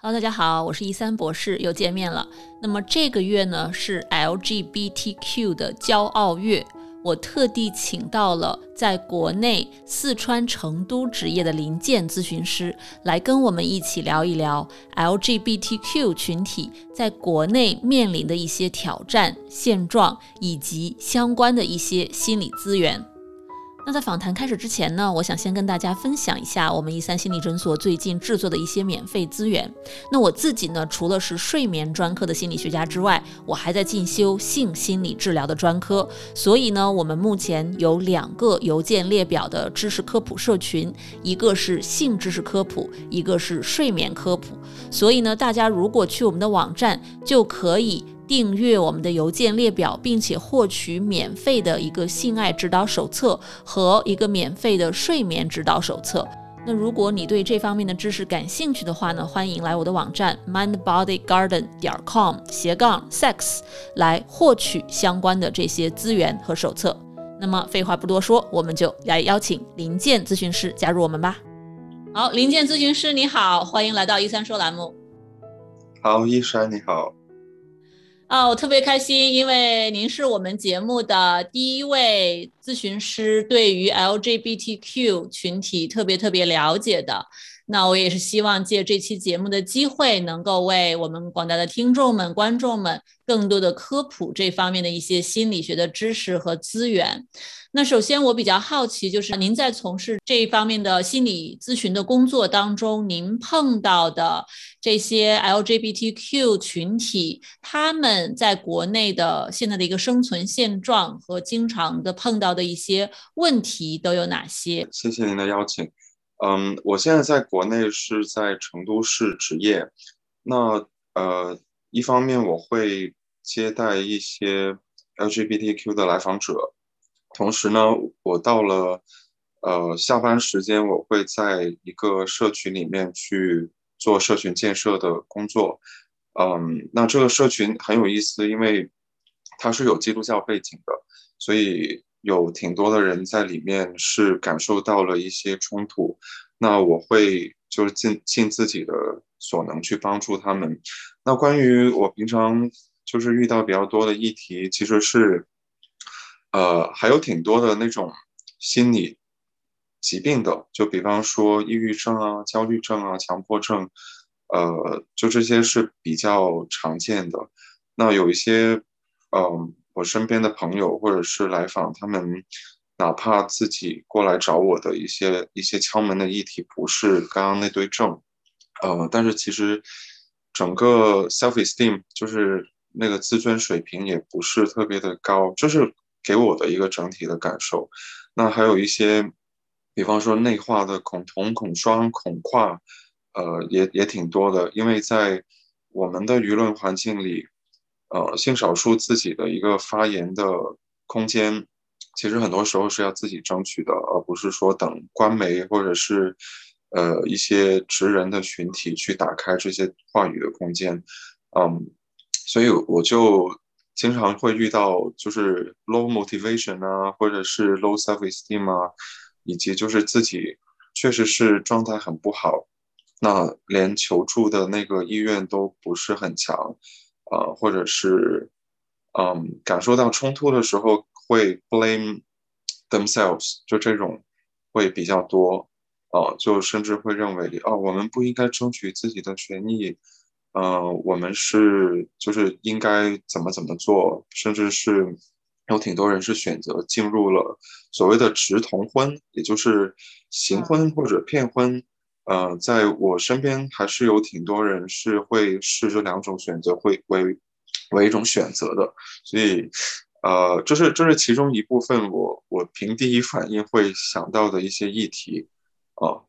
Hello，大家好，我是一三博士，又见面了。那么这个月呢是 LGBTQ 的骄傲月，我特地请到了在国内四川成都职业的林健咨询师，来跟我们一起聊一聊 LGBTQ 群体在国内面临的一些挑战现状，以及相关的一些心理资源。那在访谈开始之前呢，我想先跟大家分享一下我们一三心理诊所最近制作的一些免费资源。那我自己呢，除了是睡眠专科的心理学家之外，我还在进修性心理治疗的专科。所以呢，我们目前有两个邮件列表的知识科普社群，一个是性知识科普，一个是睡眠科普。所以呢，大家如果去我们的网站，就可以。订阅我们的邮件列表，并且获取免费的一个性爱指导手册和一个免费的睡眠指导手册。那如果你对这方面的知识感兴趣的话呢，欢迎来我的网站 mindbodygarden 点 com 斜杠 sex 来获取相关的这些资源和手册。那么废话不多说，我们就来邀请林健咨询师加入我们吧。好，林健咨询师你好，欢迎来到一三说栏目。好，一山你好。啊，我特别开心，因为您是我们节目的第一位咨询师，对于 LGBTQ 群体特别特别了解的。那我也是希望借这期节目的机会，能够为我们广大的听众们、观众们更多的科普这方面的一些心理学的知识和资源。那首先，我比较好奇，就是您在从事这一方面的心理咨询的工作当中，您碰到的这些 LGBTQ 群体，他们在国内的现在的一个生存现状和经常的碰到的一些问题都有哪些？谢谢您的邀请。嗯，我现在在国内是在成都市执业。那呃，一方面我会接待一些 LGBTQ 的来访者。同时呢，我到了呃下班时间，我会在一个社群里面去做社群建设的工作。嗯，那这个社群很有意思，因为它是有基督教背景的，所以有挺多的人在里面是感受到了一些冲突。那我会就是尽尽自己的所能去帮助他们。那关于我平常就是遇到比较多的议题，其实是。呃，还有挺多的那种心理疾病的，就比方说抑郁症啊、焦虑症啊、强迫症，呃，就这些是比较常见的。那有一些，嗯，我身边的朋友或者是来访，他们哪怕自己过来找我的一些一些敲门的议题，不是刚刚那堆证，呃，但是其实整个 self esteem 就是那个自尊水平也不是特别的高，就是。给我的一个整体的感受，那还有一些，比方说内化的恐同、恐双、恐跨，呃，也也挺多的。因为在我们的舆论环境里，呃，性少数自己的一个发言的空间，其实很多时候是要自己争取的，而不是说等官媒或者是呃一些职人的群体去打开这些话语的空间。嗯，所以我就。经常会遇到就是 low motivation 啊，或者是 low self esteem 啊，以及就是自己确实是状态很不好，那连求助的那个意愿都不是很强，呃，或者是嗯感受到冲突的时候会 blame themselves，就这种会比较多，呃，就甚至会认为哦，我们不应该争取自己的权益。嗯，我们是就是应该怎么怎么做，甚至是有挺多人是选择进入了所谓的直同婚，也就是行婚或者骗婚。呃，在我身边还是有挺多人是会视这两种选择会为为一种选择的，所以呃，这是这是其中一部分我我凭第一反应会想到的一些议题啊。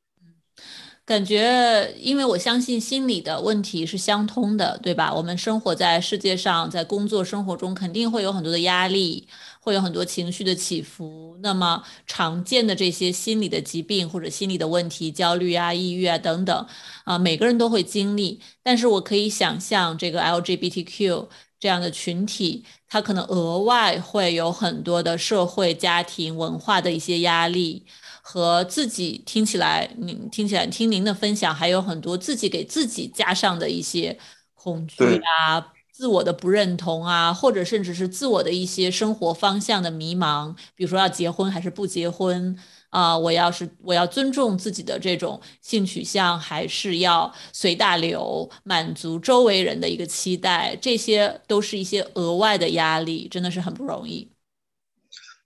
感觉，因为我相信心理的问题是相通的，对吧？我们生活在世界上，在工作生活中，肯定会有很多的压力，会有很多情绪的起伏。那么常见的这些心理的疾病或者心理的问题，焦虑啊、抑郁啊等等，啊，每个人都会经历。但是我可以想象，这个 LGBTQ 这样的群体，他可能额外会有很多的社会、家庭、文化的一些压力。和自己听起来，您听起来听您的分享，还有很多自己给自己加上的一些恐惧啊。自我的不认同啊，或者甚至是自我的一些生活方向的迷茫，比如说要结婚还是不结婚啊？我要是我要尊重自己的这种性取向，还是要随大流，满足周围人的一个期待？这些都是一些额外的压力，真的是很不容易。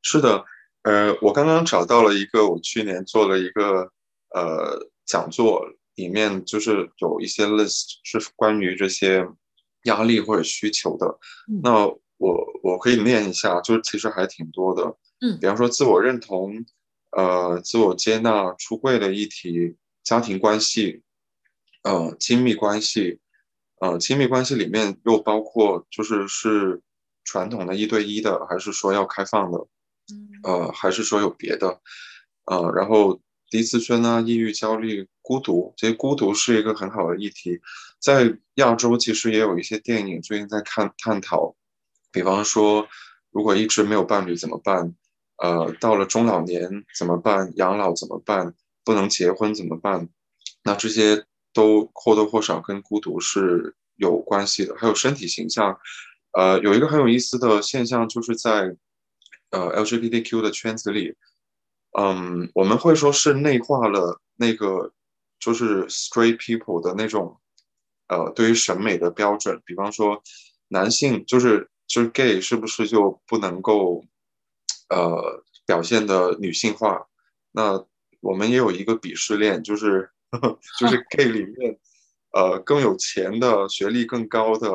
是的，呃，我刚刚找到了一个，我去年做了一个呃讲座，里面就是有一些 list 是关于这些。压力或者需求的，那我我可以念一下，就是其实还挺多的，嗯，比方说自我认同，呃，自我接纳、出柜的议题、家庭关系，呃，亲密关系，呃，亲密关系里面又包括就是是传统的一对一的，还是说要开放的，呃，还是说有别的，呃，然后。低自尊啊，抑郁、焦虑、孤独，这些孤独是一个很好的议题。在亚洲，其实也有一些电影最近在看探讨，比方说，如果一直没有伴侣怎么办？呃，到了中老年怎么办？养老怎么办？不能结婚怎么办？那这些都或多或少跟孤独是有关系的。还有身体形象，呃，有一个很有意思的现象，就是在呃 LGBTQ 的圈子里。嗯，我们会说是内化了那个，就是 straight people 的那种，呃，对于审美的标准。比方说，男性就是就是 gay，是不是就不能够，呃，表现的女性化？那我们也有一个鄙视链，就是呵 就是 gay 里面，呃，更有钱的、学历更高的，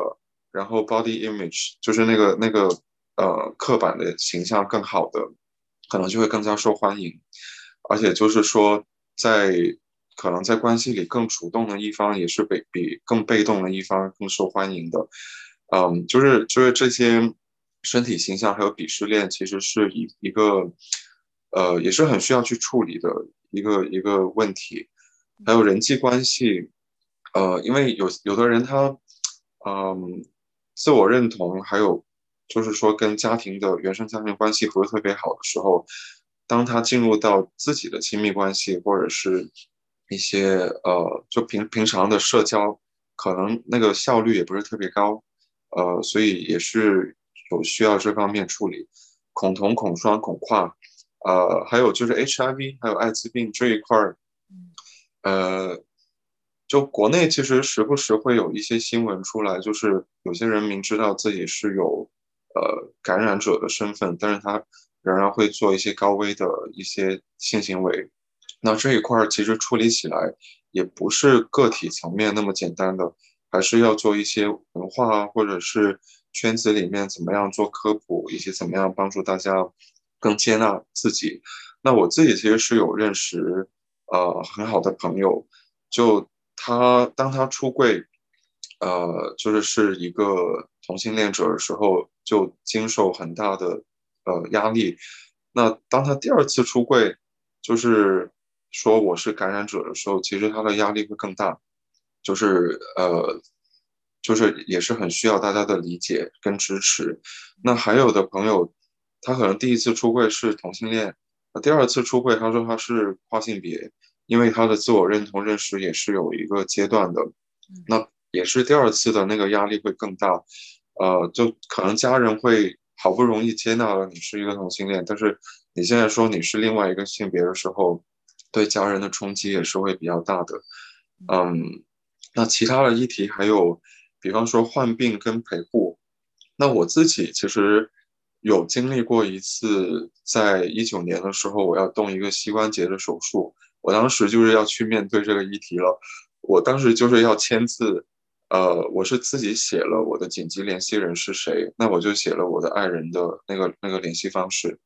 然后 body image 就是那个那个呃刻板的形象更好的。可能就会更加受欢迎，而且就是说，在可能在关系里更主动的一方，也是比比更被动的一方更受欢迎的。嗯，就是就是这些身体形象还有鄙视链，其实是一一个呃，也是很需要去处理的一个一个问题。还有人际关系，呃，因为有有的人他嗯，自我认同还有。就是说，跟家庭的原生家庭关系不是特别好的时候，当他进入到自己的亲密关系，或者是一些呃，就平平常的社交，可能那个效率也不是特别高，呃，所以也是有需要这方面处理。恐同、恐双、恐跨，呃，还有就是 HIV，还有艾滋病这一块儿，呃，就国内其实时不时会有一些新闻出来，就是有些人明知道自己是有。呃，感染者的身份，但是他仍然会做一些高危的一些性行为。那这一块其实处理起来也不是个体层面那么简单的，还是要做一些文化或者是圈子里面怎么样做科普，以及怎么样帮助大家更接纳自己。那我自己其实是有认识呃很好的朋友，就他当他出柜，呃，就是是一个同性恋者的时候。就经受很大的呃压力，那当他第二次出柜，就是说我是感染者的时候，其实他的压力会更大，就是呃，就是也是很需要大家的理解跟支持。那还有的朋友，他可能第一次出柜是同性恋，那第二次出柜他说他是跨性别，因为他的自我认同认识也是有一个阶段的，那也是第二次的那个压力会更大。呃，就可能家人会好不容易接纳了你是一个同性恋，但是你现在说你是另外一个性别的时候，对家人的冲击也是会比较大的。嗯，那其他的议题还有，比方说患病跟陪护。那我自己其实有经历过一次，在一九年的时候，我要动一个膝关节的手术，我当时就是要去面对这个议题了，我当时就是要签字。呃，我是自己写了我的紧急联系人是谁，那我就写了我的爱人的那个那个联系方式。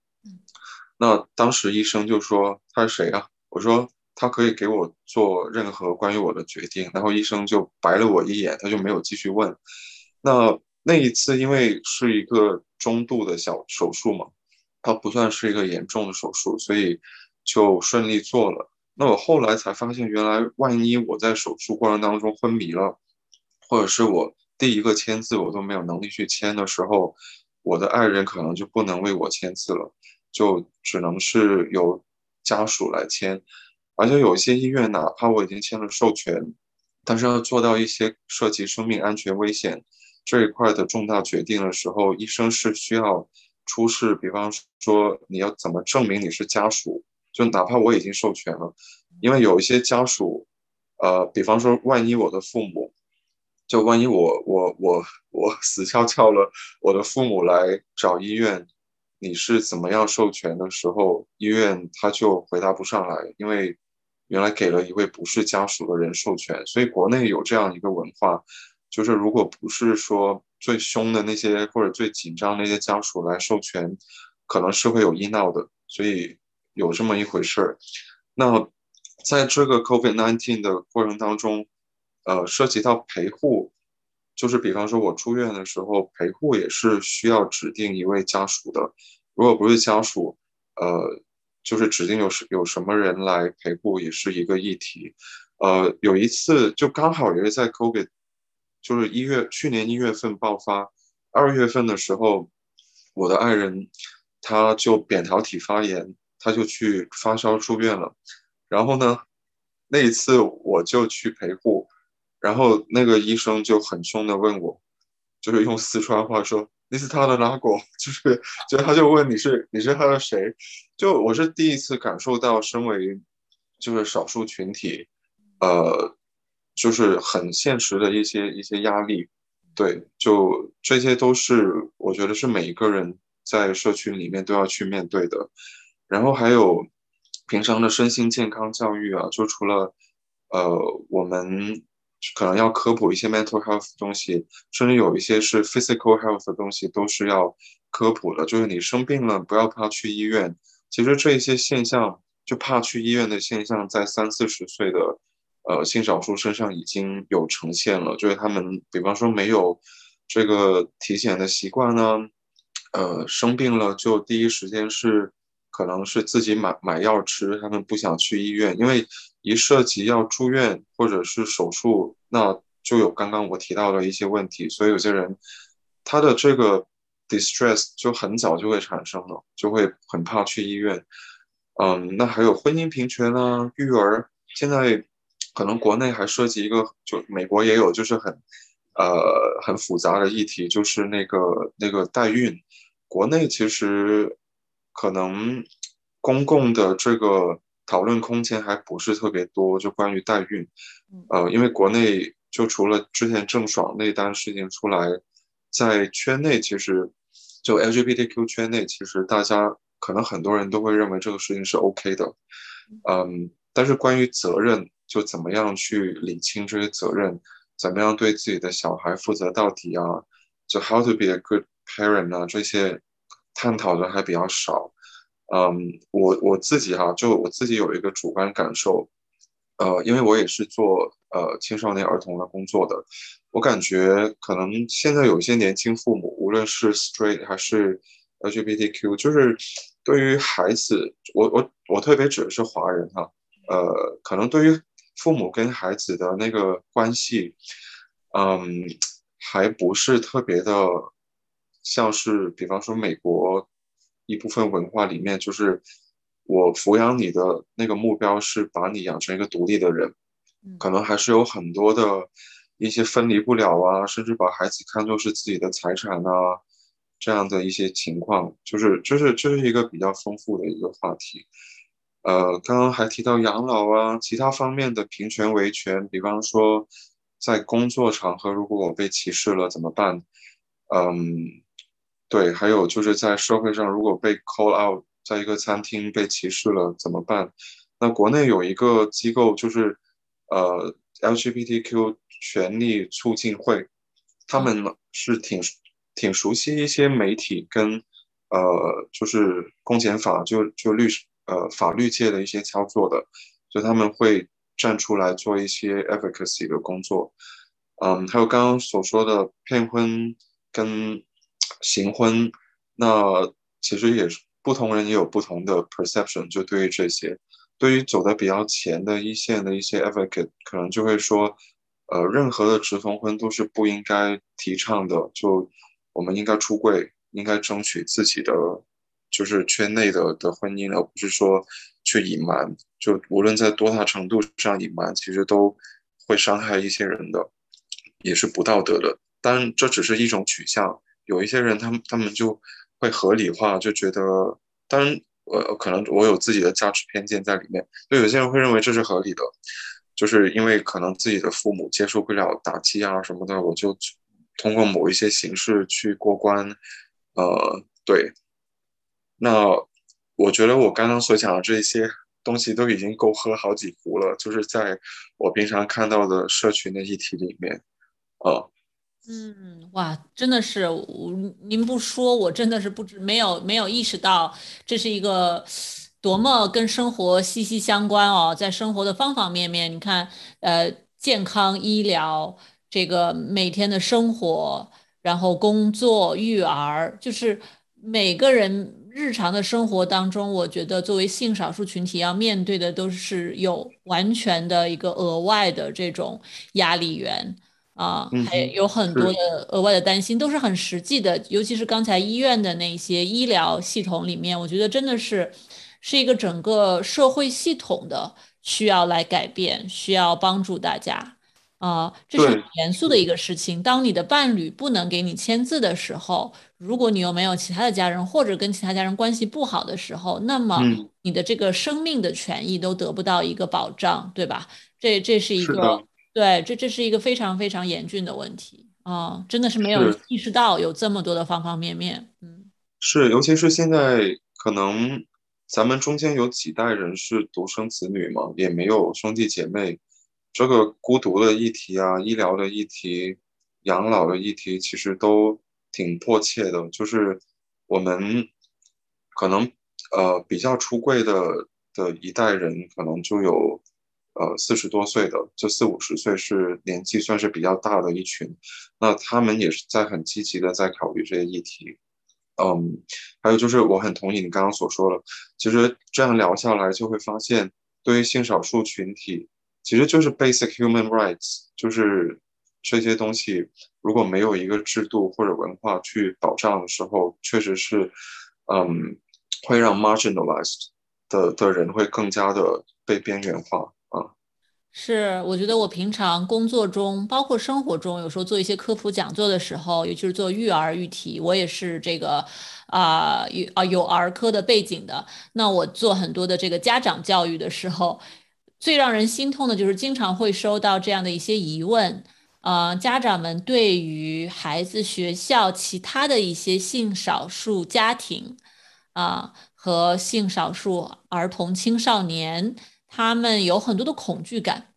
那当时医生就说他是谁啊？我说他可以给我做任何关于我的决定。然后医生就白了我一眼，他就没有继续问。那那一次因为是一个中度的小手术嘛，它不算是一个严重的手术，所以就顺利做了。那我后来才发现，原来万一我在手术过程当中昏迷了。或者是我第一个签字我都没有能力去签的时候，我的爱人可能就不能为我签字了，就只能是由家属来签，而且有一些医院哪怕我已经签了授权，但是要做到一些涉及生命安全危险这一块的重大决定的时候，医生是需要出示，比方说你要怎么证明你是家属，就哪怕我已经授权了，因为有一些家属，呃，比方说万一我的父母。就万一我我我我 死翘翘了，我的父母来找医院，你是怎么样授权的时候，医院他就回答不上来，因为原来给了一位不是家属的人授权，所以国内有这样一个文化，就是如果不是说最凶的那些或者最紧张那些家属来授权，可能是会有医闹的，所以有这么一回事儿。那在这个 COVID-19 的过程当中。呃，涉及到陪护，就是比方说我住院的时候，陪护也是需要指定一位家属的。如果不是家属，呃，就是指定有什有什么人来陪护，也是一个议题。呃，有一次就刚好也是在 COVID，就是一月去年一月份爆发，二月份的时候，我的爱人他就扁桃体发炎，他就去发烧住院了。然后呢，那一次我就去陪护。然后那个医生就很凶的问我，就是用四川话说：“你是他的哪个？” 就是，就他就问你是你是他的谁？就我是第一次感受到身为就是少数群体，呃，就是很现实的一些一些压力。对，就这些都是我觉得是每一个人在社区里面都要去面对的。然后还有平常的身心健康教育啊，就除了呃我们。可能要科普一些 mental health 的东西，甚至有一些是 physical health 的东西都是要科普的。就是你生病了，不要怕去医院。其实这些现象，就怕去医院的现象，在三四十岁的呃性少数身上已经有呈现了。就是他们，比方说没有这个体检的习惯呢，呃，生病了就第一时间是可能是自己买买药吃，他们不想去医院，因为。一涉及要住院或者是手术，那就有刚刚我提到的一些问题，所以有些人他的这个 distress 就很早就会产生了，就会很怕去医院。嗯，那还有婚姻平权啊，育儿，现在可能国内还涉及一个，就美国也有，就是很呃很复杂的议题，就是那个那个代孕。国内其实可能公共的这个。讨论空间还不是特别多，就关于代孕，呃，因为国内就除了之前郑爽那单事情出来，在圈内其实就 LGBTQ 圈内，其实大家可能很多人都会认为这个事情是 OK 的，嗯，但是关于责任，就怎么样去理清这些责任，怎么样对自己的小孩负责到底啊，就 How to be a good parent 啊，这些探讨的还比较少。嗯，我我自己哈，就我自己有一个主观感受，呃，因为我也是做呃青少年儿童的工作的，我感觉可能现在有些年轻父母，无论是 straight 还是 LGBTQ，就是对于孩子，我我我特别指的是华人哈，呃，可能对于父母跟孩子的那个关系，嗯，还不是特别的，像是比方说美国。一部分文化里面，就是我抚养你的那个目标是把你养成一个独立的人，可能还是有很多的一些分离不了啊，甚至把孩子看作是自己的财产啊，这样的一些情况，就是就是这是一个比较丰富的一个话题。呃，刚刚还提到养老啊，其他方面的平权维权，比方说在工作场合，如果我被歧视了怎么办？嗯。对，还有就是在社会上，如果被 call out，在一个餐厅被歧视了怎么办？那国内有一个机构，就是呃 LGBTQ 权利促进会，他们是挺挺熟悉一些媒体跟呃就是公检法，就就律师呃法律界的一些操作的，就他们会站出来做一些 advocacy 的工作。嗯，还有刚刚所说的骗婚跟。行婚，那其实也是不同人也有不同的 perception。就对于这些，对于走的比较前的一线的一些 advocate，可能就会说，呃，任何的直通婚都是不应该提倡的。就我们应该出柜，应该争取自己的就是圈内的的婚姻，而不是说去隐瞒，就无论在多大程度上隐瞒，其实都会伤害一些人的，也是不道德的。但这只是一种取向，有一些人他们他们就会合理化，就觉得，当然，呃，可能我有自己的价值偏见在里面，就有些人会认为这是合理的，就是因为可能自己的父母接受不了打击啊什么的，我就通过某一些形式去过关，呃，对，那。我觉得我刚刚所讲的这些东西都已经够喝好几壶了，就是在我平常看到的社群的议题里面，啊，嗯，哇，真的是，您不说，我真的是不知没有没有意识到这是一个多么跟生活息息相关哦，在生活的方方面面，你看，呃，健康医疗，这个每天的生活，然后工作、育儿，就是每个人。日常的生活当中，我觉得作为性少数群体要面对的都是有完全的一个额外的这种压力源啊，还有很多的额外的担心，都是很实际的。尤其是刚才医院的那些医疗系统里面，我觉得真的是是一个整个社会系统的需要来改变，需要帮助大家。啊，这是很严肃的一个事情。当你的伴侣不能给你签字的时候，如果你又没有其他的家人，或者跟其他家人关系不好的时候，那么你的这个生命的权益都得不到一个保障，对吧？这这是一个对，这这是一个非常非常严峻的问题啊！真的是没有意识到有这么多的方方面面。嗯，是，尤其是现在可能咱们中间有几代人是独生子女嘛，也没有兄弟姐妹。这个孤独的议题啊，医疗的议题，养老的议题，其实都挺迫切的。就是我们可能呃比较出柜的的一代人，可能就有呃四十多岁的，就四五十岁是年纪算是比较大的一群。那他们也是在很积极的在考虑这些议题。嗯，还有就是我很同意你刚刚所说的，其实这样聊下来就会发现，对于性少数群体。其实就是 basic human rights，就是这些东西如果没有一个制度或者文化去保障的时候，确实是，嗯，会让 marginalized 的的人会更加的被边缘化。是，我觉得我平常工作中，包括生活中，有时候做一些科普讲座的时候，尤其是做育儿育体，我也是这个啊有啊有儿科的背景的。那我做很多的这个家长教育的时候。最让人心痛的就是经常会收到这样的一些疑问，呃，家长们对于孩子学校其他的一些性少数家庭，啊和性少数儿童青少年，他们有很多的恐惧感，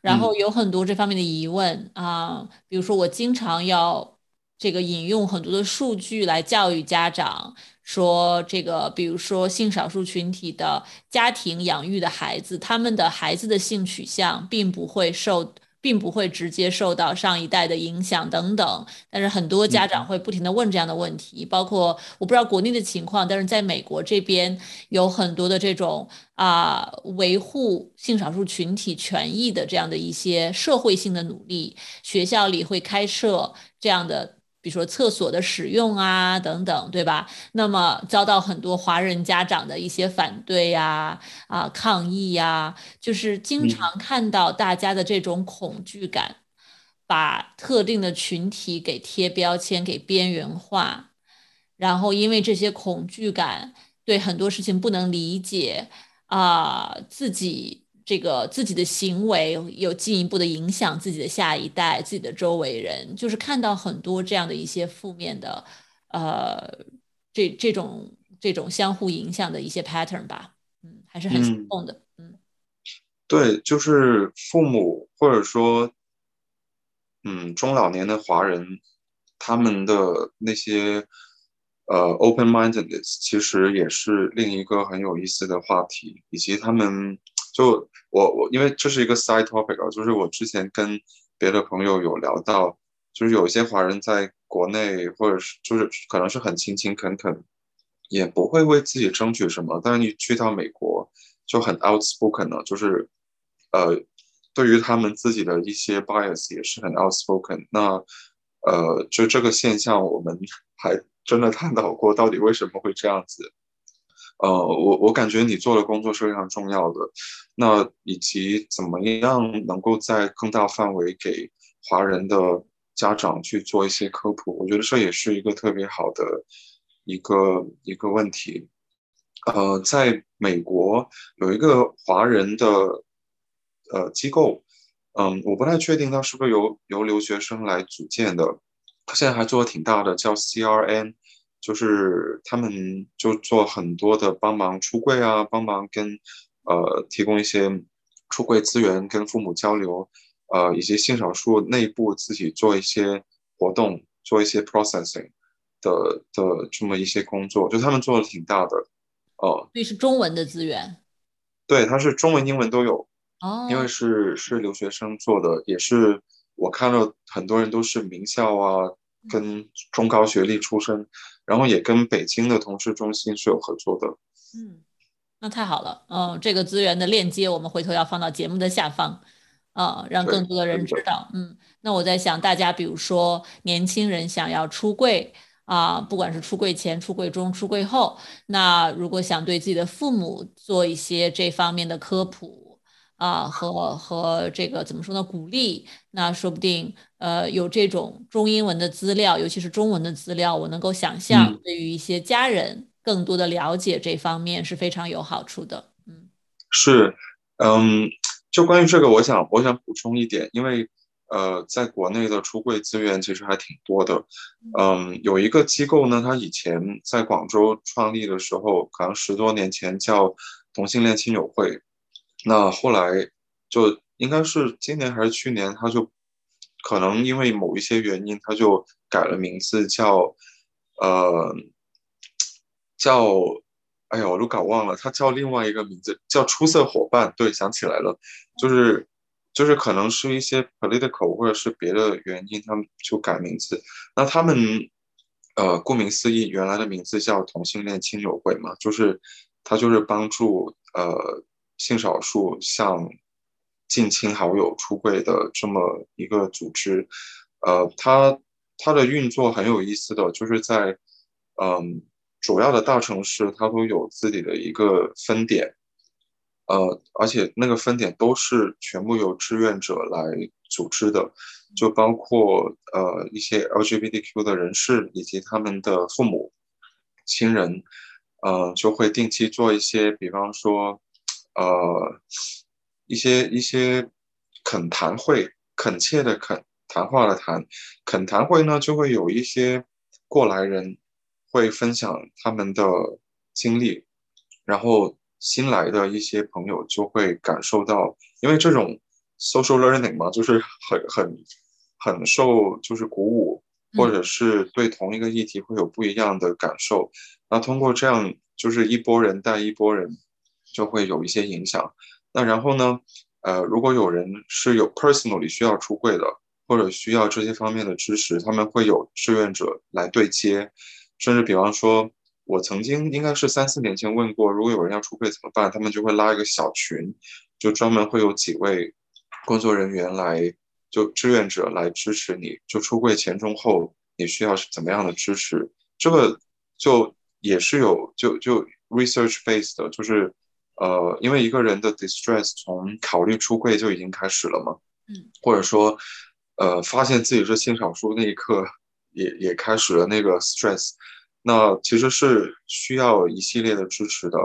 然后有很多这方面的疑问啊，比如说我经常要这个引用很多的数据来教育家长。说这个，比如说性少数群体的家庭养育的孩子，他们的孩子的性取向并不会受，并不会直接受到上一代的影响等等。但是很多家长会不停的问这样的问题，包括我不知道国内的情况，但是在美国这边有很多的这种啊维护性少数群体权益的这样的一些社会性的努力，学校里会开设这样的。比如说厕所的使用啊，等等，对吧？那么遭到很多华人家长的一些反对呀、啊抗议呀，就是经常看到大家的这种恐惧感，把特定的群体给贴标签、给边缘化，然后因为这些恐惧感，对很多事情不能理解啊，自己。这个自己的行为有进一步的影响自己的下一代、自己的周围人，就是看到很多这样的一些负面的，呃，这这种这种相互影响的一些 pattern 吧，嗯，还是很心痛的，嗯，对，就是父母或者说，嗯，中老年的华人，他们的那些呃 open mindedness，其实也是另一个很有意思的话题，以及他们。就我我因为这是一个 side topic 啊，就是我之前跟别的朋友有聊到，就是有一些华人在国内或者是就是可能是很勤勤恳恳，也不会为自己争取什么，但是你去到美国就很 outspoken 的，就是呃对于他们自己的一些 bias 也是很 outspoken。那呃就这个现象我们还真的探讨过，到底为什么会这样子？呃，我我感觉你做的工作是非常重要的。那以及怎么样能够在更大范围给华人的家长去做一些科普，我觉得这也是一个特别好的一个一个问题。呃，在美国有一个华人的呃机构，嗯，我不太确定它是不是由由留学生来组建的，它现在还做的挺大的，叫 CRN。就是他们就做很多的帮忙出柜啊，帮忙跟呃提供一些出柜资源，跟父母交流，呃，以及性少数内部自己做一些活动，做一些 processing 的的这么一些工作，就他们做的挺大的，哦，对，是中文的资源，对，它是中文、英文都有，哦，因为是是留学生做的，也是我看到很多人都是名校啊。跟中高学历出身，然后也跟北京的同事中心是有合作的。嗯，那太好了。嗯，这个资源的链接我们回头要放到节目的下方，啊，让更多的人知道。嗯，那我在想，大家比如说年轻人想要出柜啊，不管是出柜前、出柜中、出柜后，那如果想对自己的父母做一些这方面的科普。啊，和和这个怎么说呢？鼓励，那说不定，呃，有这种中英文的资料，尤其是中文的资料，我能够想象，对于一些家人更多的了解这方面是非常有好处的。嗯，是，嗯，就关于这个，我想我想补充一点，因为呃，在国内的出柜资源其实还挺多的。嗯，有一个机构呢，它以前在广州创立的时候，可能十多年前叫同性恋亲友会。那后来就应该是今年还是去年，他就可能因为某一些原因，他就改了名字，叫呃叫哎呀，我都搞忘了，他叫另外一个名字，叫出色伙伴。对，想起来了，就是就是可能是一些 political 或者是别的原因，他们就改名字。那他们呃，顾名思义，原来的名字叫同性恋亲友会嘛，就是他就是帮助呃。性少数向近亲好友出柜的这么一个组织，呃，它它的运作很有意思的，就是在嗯主要的大城市，它都有自己的一个分点，呃，而且那个分点都是全部由志愿者来组织的，就包括呃一些 LGBTQ 的人士以及他们的父母亲人，呃，就会定期做一些，比方说。呃，一些一些恳谈会，恳切的恳，谈话的谈，恳谈会呢，就会有一些过来人会分享他们的经历，然后新来的一些朋友就会感受到，因为这种 social learning 嘛，就是很很很受就是鼓舞，或者是对同一个议题会有不一样的感受，那通过这样就是一波人带一波人。就会有一些影响。那然后呢？呃，如果有人是有 personally 需要出柜的，或者需要这些方面的支持，他们会有志愿者来对接。甚至比方说，我曾经应该是三四年前问过，如果有人要出柜怎么办？他们就会拉一个小群，就专门会有几位工作人员来，就志愿者来支持你。就出柜前、中、后，你需要怎么样的支持？这个就也是有就就 research based 的，就是。呃，因为一个人的 distress 从考虑出柜就已经开始了嘛，嗯，或者说，呃，发现自己是性少数那一刻，也也开始了那个 stress，那其实是需要一系列的支持的。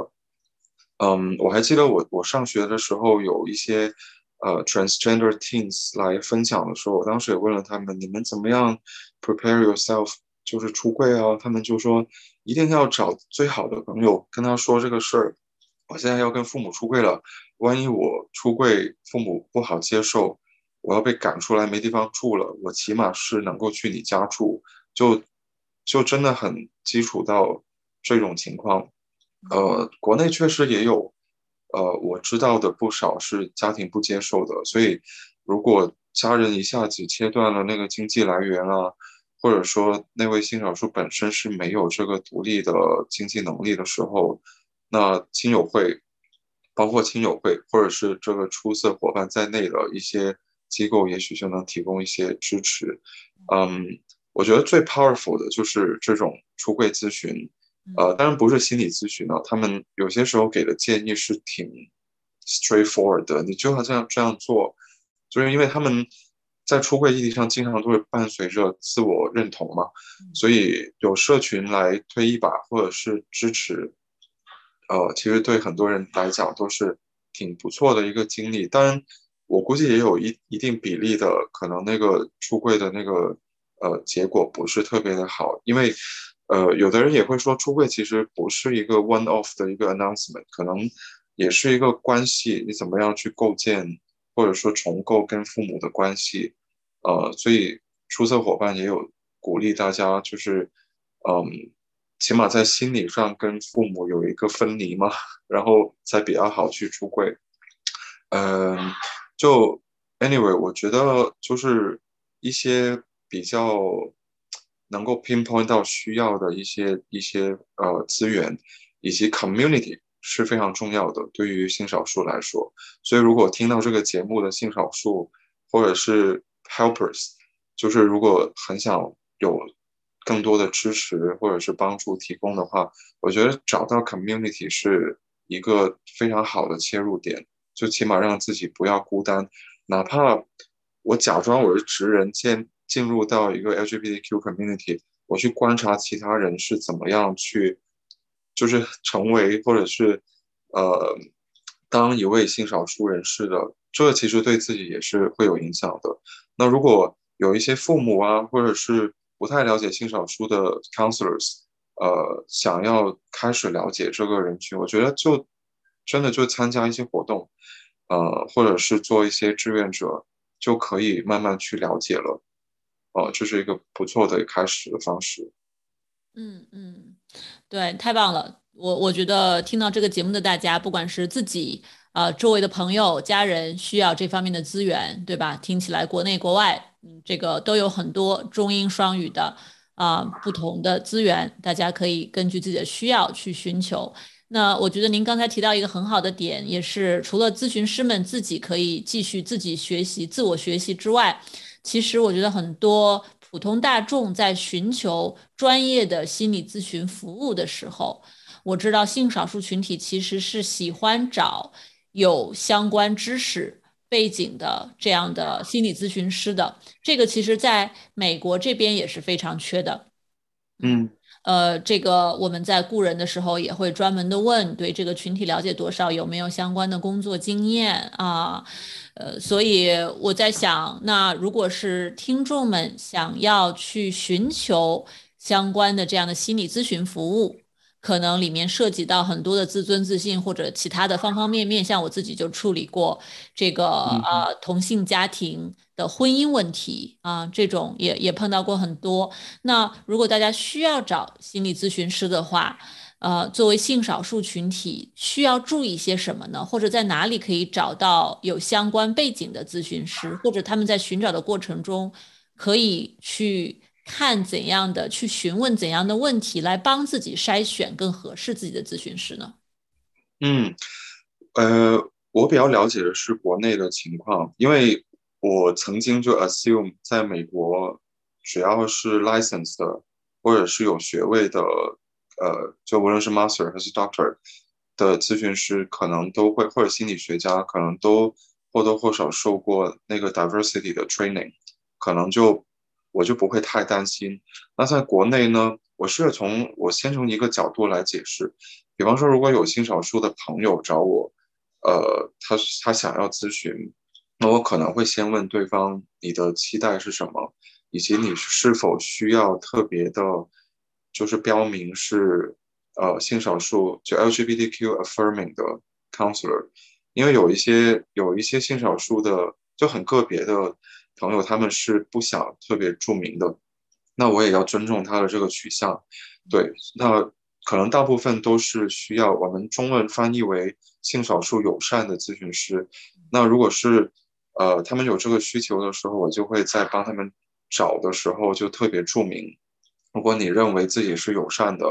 嗯，我还记得我我上学的时候有一些呃 transgender teens 来分享的时候，我当时也问了他们，你们怎么样 prepare yourself 就是出柜啊？他们就说一定要找最好的朋友跟他说这个事儿。我现在要跟父母出柜了，万一我出柜父母不好接受，我要被赶出来没地方住了，我起码是能够去你家住，就就真的很基础到这种情况。呃，国内确实也有，呃，我知道的不少是家庭不接受的，所以如果家人一下子切断了那个经济来源啊，或者说那位性少数本身是没有这个独立的经济能力的时候。那亲友会，包括亲友会或者是这个出色伙伴在内的一些机构，也许就能提供一些支持。嗯，我觉得最 powerful 的就是这种出柜咨询，呃，当然不是心理咨询了，他们有些时候给的建议是挺 straightforward 的，你就要这样这样做，就是因为他们在出柜议题上经常都会伴随着自我认同嘛，所以有社群来推一把或者是支持，呃，其实对很多人来讲都是挺不错的一个经历。当然，我估计也有一一定比例的可能那个出柜的那个呃结果不是特别的好，因为。呃，有的人也会说，出柜其实不是一个 one off 的一个 announcement，可能也是一个关系，你怎么样去构建或者说重构跟父母的关系，呃，所以出色伙伴也有鼓励大家，就是，嗯，起码在心理上跟父母有一个分离嘛，然后才比较好去出柜。嗯，就 anyway，我觉得就是一些比较。能够 pinpoint 到需要的一些一些呃资源，以及 community 是非常重要的，对于性少数来说。所以，如果听到这个节目的性少数或者是 helpers，就是如果很想有更多的支持或者是帮助提供的话，我觉得找到 community 是一个非常好的切入点，就起码让自己不要孤单，哪怕我假装我是直人见。进入到一个 LGBTQ community，我去观察其他人是怎么样去，就是成为或者是呃当一位性少数人士的，这其实对自己也是会有影响的。那如果有一些父母啊，或者是不太了解性少数的 counselors，呃，想要开始了解这个人群，我觉得就真的就参加一些活动，呃，或者是做一些志愿者，就可以慢慢去了解了。哦，这是一个不错的开始的方式。嗯嗯，对，太棒了！我我觉得听到这个节目的大家，不管是自己啊周围的朋友、家人需要这方面的资源，对吧？听起来国内国外，嗯，这个都有很多中英双语的啊不同的资源，大家可以根据自己的需要去寻求。那我觉得您刚才提到一个很好的点，也是除了咨询师们自己可以继续自己学习、自我学习之外。其实我觉得很多普通大众在寻求专业的心理咨询服务的时候，我知道性少数群体其实是喜欢找有相关知识背景的这样的心理咨询师的。这个其实在美国这边也是非常缺的。嗯。呃，这个我们在雇人的时候也会专门的问，对这个群体了解多少，有没有相关的工作经验啊？呃，所以我在想，那如果是听众们想要去寻求相关的这样的心理咨询服务。可能里面涉及到很多的自尊自信或者其他的方方面面，像我自己就处理过这个呃同性家庭的婚姻问题啊，这种也也碰到过很多。那如果大家需要找心理咨询师的话，呃，作为性少数群体，需要注意些什么呢？或者在哪里可以找到有相关背景的咨询师，或者他们在寻找的过程中可以去。看怎样的去询问怎样的问题，来帮自己筛选更合适自己的咨询师呢？嗯，呃，我比较了解的是国内的情况，因为我曾经就 assume 在美国，只要是 licensed 或者是有学位的，呃，就无论是 master 还是 doctor 的咨询师，可能都会或者心理学家，可能都或多或少受过那个 diversity 的 training，可能就。我就不会太担心。那在国内呢？我是从我先从一个角度来解释，比方说，如果有性少数的朋友找我，呃，他他想要咨询，那我可能会先问对方你的期待是什么，以及你是否需要特别的，就是标明是呃性少数就 LGBTQ affirming 的 counselor，因为有一些有一些性少数的就很个别的。朋友他们是不想特别著名的，那我也要尊重他的这个取向。对，那可能大部分都是需要我们中文翻译为性少数友善的咨询师。那如果是呃他们有这个需求的时候，我就会在帮他们找的时候就特别注明。如果你认为自己是友善的，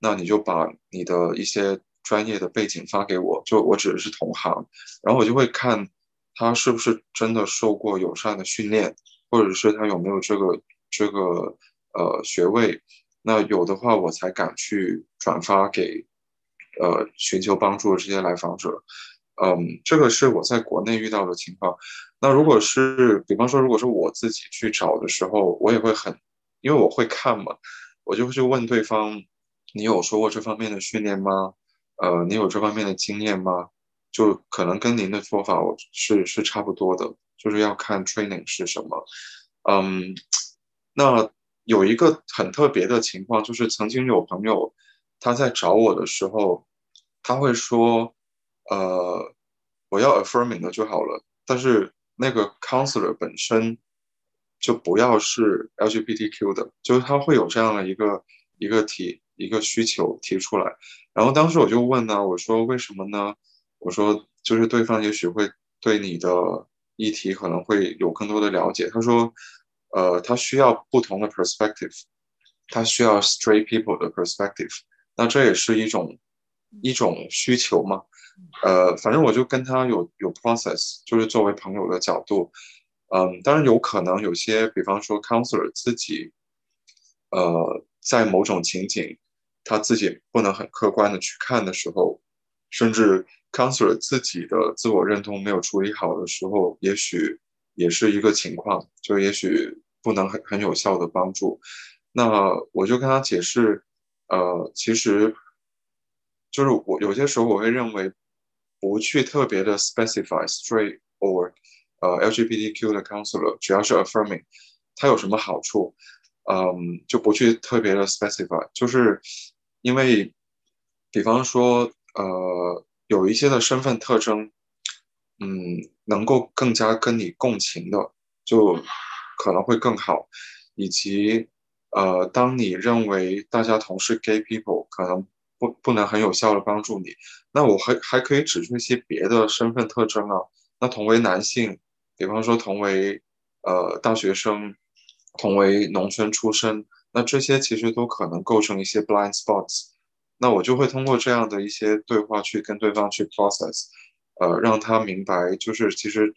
那你就把你的一些专业的背景发给我，就我指的是同行，然后我就会看。他是不是真的受过友善的训练，或者是他有没有这个这个呃学位？那有的话我才敢去转发给呃寻求帮助的这些来访者。嗯，这个是我在国内遇到的情况。那如果是，比方说，如果是我自己去找的时候，我也会很，因为我会看嘛，我就会去问对方，你有受过这方面的训练吗？呃，你有这方面的经验吗？就可能跟您的做法我是是差不多的，就是要看 training 是什么。嗯，那有一个很特别的情况，就是曾经有朋友他在找我的时候，他会说。呃，我要 affirming 的就好了，但是那个 counselor 本身就不要是 LGBTQ 的，就是他会有这样的一个一个提一个需求提出来，然后当时我就问呢，我说为什么呢？我说就是对方也许会对你的议题可能会有更多的了解，他说，呃，他需要不同的 perspective，他需要 straight people 的 perspective，那这也是一种一种需求嘛。呃，反正我就跟他有有 process，就是作为朋友的角度，嗯，当然有可能有些，比方说 counselor 自己，呃，在某种情景，他自己不能很客观的去看的时候，甚至 counselor 自己的自我认同没有处理好的时候，也许也是一个情况，就也许不能很很有效的帮助。那我就跟他解释，呃，其实就是我有些时候我会认为。不去特别的 specify straight or 呃 LGBTQ 的 counselor，只要是 affirming，它有什么好处？嗯，就不去特别的 specify，就是因为，比方说，呃，有一些的身份特征，嗯，能够更加跟你共情的，就可能会更好，以及，呃，当你认为大家同是 gay people，可能。不不能很有效的帮助你，那我还还可以指出一些别的身份特征啊。那同为男性，比方说同为呃大学生，同为农村出身，那这些其实都可能构成一些 blind spots。那我就会通过这样的一些对话去跟对方去 process，呃，让他明白，就是其实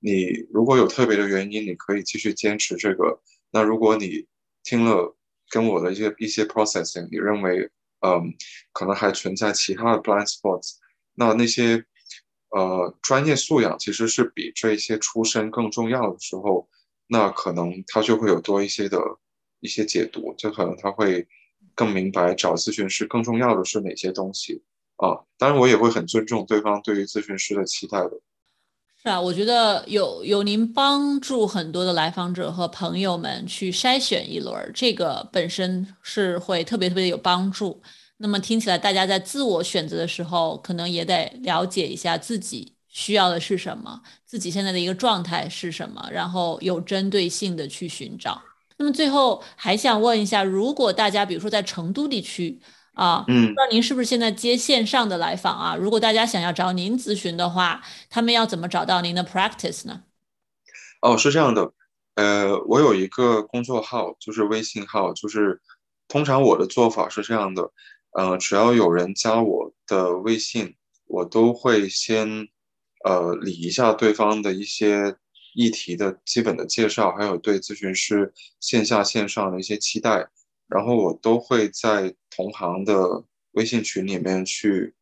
你如果有特别的原因，你可以继续坚持这个。那如果你听了跟我的一些一些 processing，你认为。嗯，可能还存在其他的 blind spots。那那些呃专业素养其实是比这些出身更重要的时候，那可能他就会有多一些的一些解读，就可能他会更明白找咨询师更重要的是哪些东西啊。当然，我也会很尊重对方对于咨询师的期待的。是啊，我觉得有有您帮助很多的来访者和朋友们去筛选一轮，这个本身是会特别特别有帮助。那么听起来，大家在自我选择的时候，可能也得了解一下自己需要的是什么，自己现在的一个状态是什么，然后有针对性的去寻找。那么最后还想问一下，如果大家比如说在成都地区。啊，嗯，不知道您是不是现在接线上的来访啊？如果大家想要找您咨询的话，他们要怎么找到您的 practice 呢？哦，是这样的，呃，我有一个工作号，就是微信号，就是通常我的做法是这样的，呃，只要有人加我的微信，我都会先呃理一下对方的一些议题的基本的介绍，还有对咨询师线下线上的一些期待。然后我都会在同行的微信群里面去，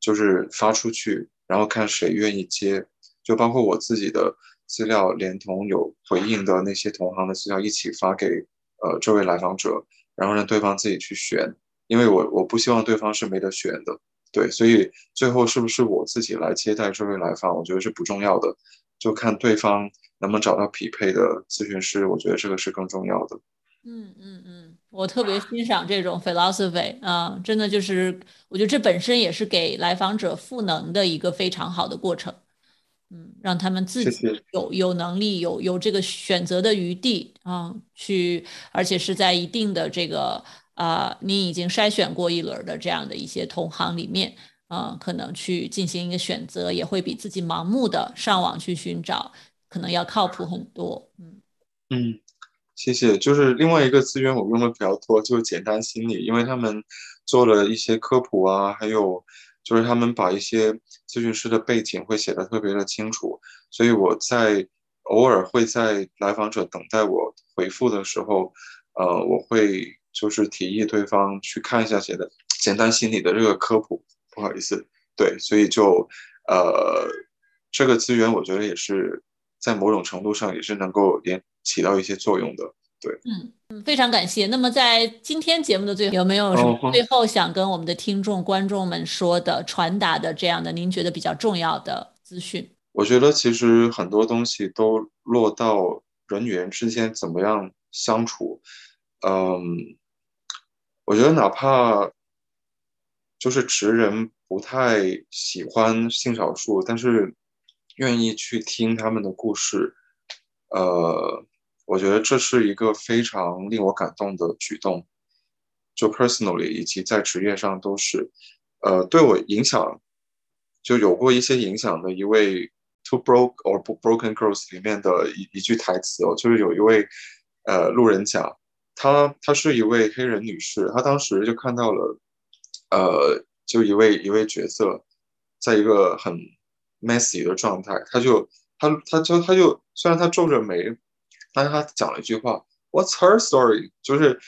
就是发出去，然后看谁愿意接，就包括我自己的资料，连同有回应的那些同行的资料一起发给呃这位来访者，然后让对方自己去选，因为我我不希望对方是没得选的，对，所以最后是不是我自己来接待这位来访，我觉得是不重要的，就看对方能不能找到匹配的咨询师，我觉得这个是更重要的。嗯嗯嗯，我特别欣赏这种 philosophy 啊，真的就是，我觉得这本身也是给来访者赋能的一个非常好的过程。嗯，让他们自己有有能力有有这个选择的余地啊，去，而且是在一定的这个啊，你已经筛选过一轮的这样的一些同行里面嗯，可能去进行一个选择，也会比自己盲目的上网去寻找，可能要靠谱很多。嗯嗯。谢谢。就是另外一个资源我用的比较多，就是简单心理，因为他们做了一些科普啊，还有就是他们把一些咨询师的背景会写的特别的清楚，所以我在偶尔会在来访者等待我回复的时候，呃，我会就是提议对方去看一下写的简单心理的这个科普。不好意思，对，所以就呃，这个资源我觉得也是在某种程度上也是能够也起到一些作用的。对，嗯嗯，非常感谢。那么在今天节目的最后，有没有什么最后想跟我们的听众观众们说的、传达的这样的您觉得比较重要的资讯？我觉得其实很多东西都落到人与人之间怎么样相处。嗯，我觉得哪怕就是直人不太喜欢性少数，但是愿意去听他们的故事，呃。我觉得这是一个非常令我感动的举动，就 personally 以及在职业上都是，呃，对我影响就有过一些影响的一位 Two Broke or Broken Girls 里面的一一句台词哦，就是有一位呃路人甲，她她是一位黑人女士，她当时就看到了，呃，就一位一位角色，在一个很 messy 的状态，他就他他就他就虽然他皱着眉。但是他讲了一句话，What's her story？就是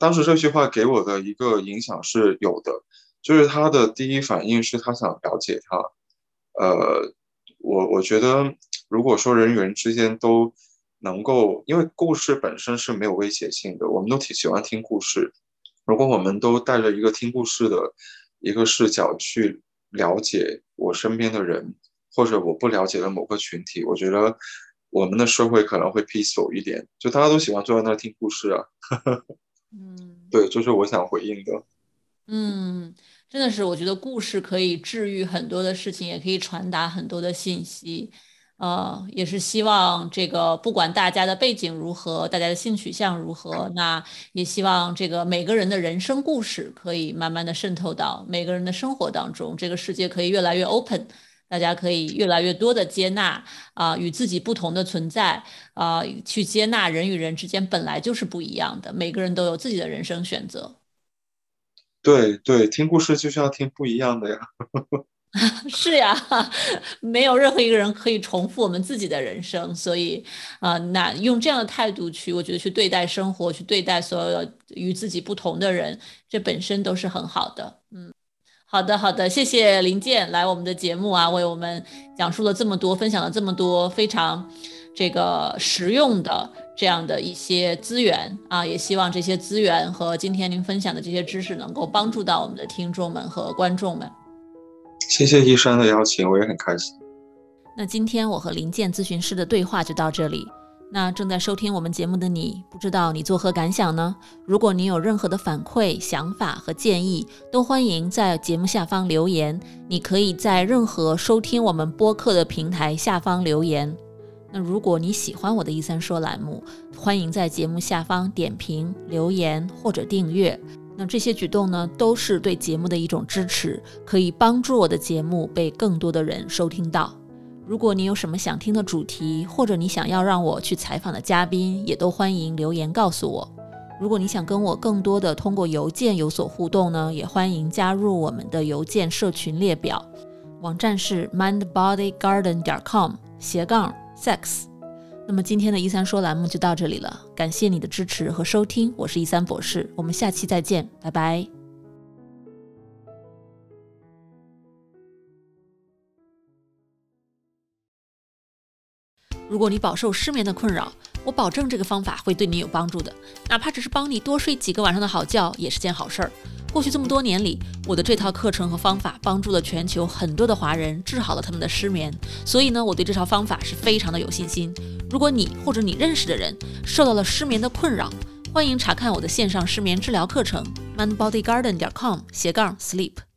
当时这句话给我的一个影响是有的，就是他的第一反应是他想了解他。呃，我我觉得如果说人与人之间都能够，因为故事本身是没有威胁性的，我们都挺喜欢听故事。如果我们都带着一个听故事的一个视角去了解我身边的人，或者我不了解的某个群体，我觉得。我们的社会可能会 peaceful 一点，就大家都喜欢坐在那听故事啊。嗯，对，就是我想回应的。嗯，真的是，我觉得故事可以治愈很多的事情，也可以传达很多的信息。呃，也是希望这个不管大家的背景如何，大家的性取向如何，那也希望这个每个人的人生故事可以慢慢的渗透到每个人的生活当中，这个世界可以越来越 open。大家可以越来越多的接纳啊，与自己不同的存在啊，去接纳人与人之间本来就是不一样的，每个人都有自己的人生选择。对对，听故事就是要听不一样的呀。是呀，没有任何一个人可以重复我们自己的人生，所以啊，那用这样的态度去，我觉得去对待生活，去对待所有与自己不同的人，这本身都是很好的。嗯。好的，好的，谢谢林健来我们的节目啊，为我们讲述了这么多，分享了这么多非常这个实用的这样的一些资源啊，也希望这些资源和今天您分享的这些知识能够帮助到我们的听众们和观众们。谢谢医生的邀请，我也很开心。那今天我和林健咨询师的对话就到这里。那正在收听我们节目的你，不知道你作何感想呢？如果你有任何的反馈、想法和建议，都欢迎在节目下方留言。你可以在任何收听我们播客的平台下方留言。那如果你喜欢我的“一三说”栏目，欢迎在节目下方点评、留言或者订阅。那这些举动呢，都是对节目的一种支持，可以帮助我的节目被更多的人收听到。如果你有什么想听的主题，或者你想要让我去采访的嘉宾，也都欢迎留言告诉我。如果你想跟我更多的通过邮件有所互动呢，也欢迎加入我们的邮件社群列表，网站是 mindbodygarden 点 com 斜杠 sex。那么今天的一三说栏目就到这里了，感谢你的支持和收听，我是一三博士，我们下期再见，拜拜。如果你饱受失眠的困扰，我保证这个方法会对你有帮助的，哪怕只是帮你多睡几个晚上的好觉，也是件好事儿。过去这么多年里，我的这套课程和方法帮助了全球很多的华人治好了他们的失眠，所以呢，我对这套方法是非常的有信心。如果你或者你认识的人受到了失眠的困扰，欢迎查看我的线上失眠治疗课程，mindbodygarden 点 com 斜杠 sleep。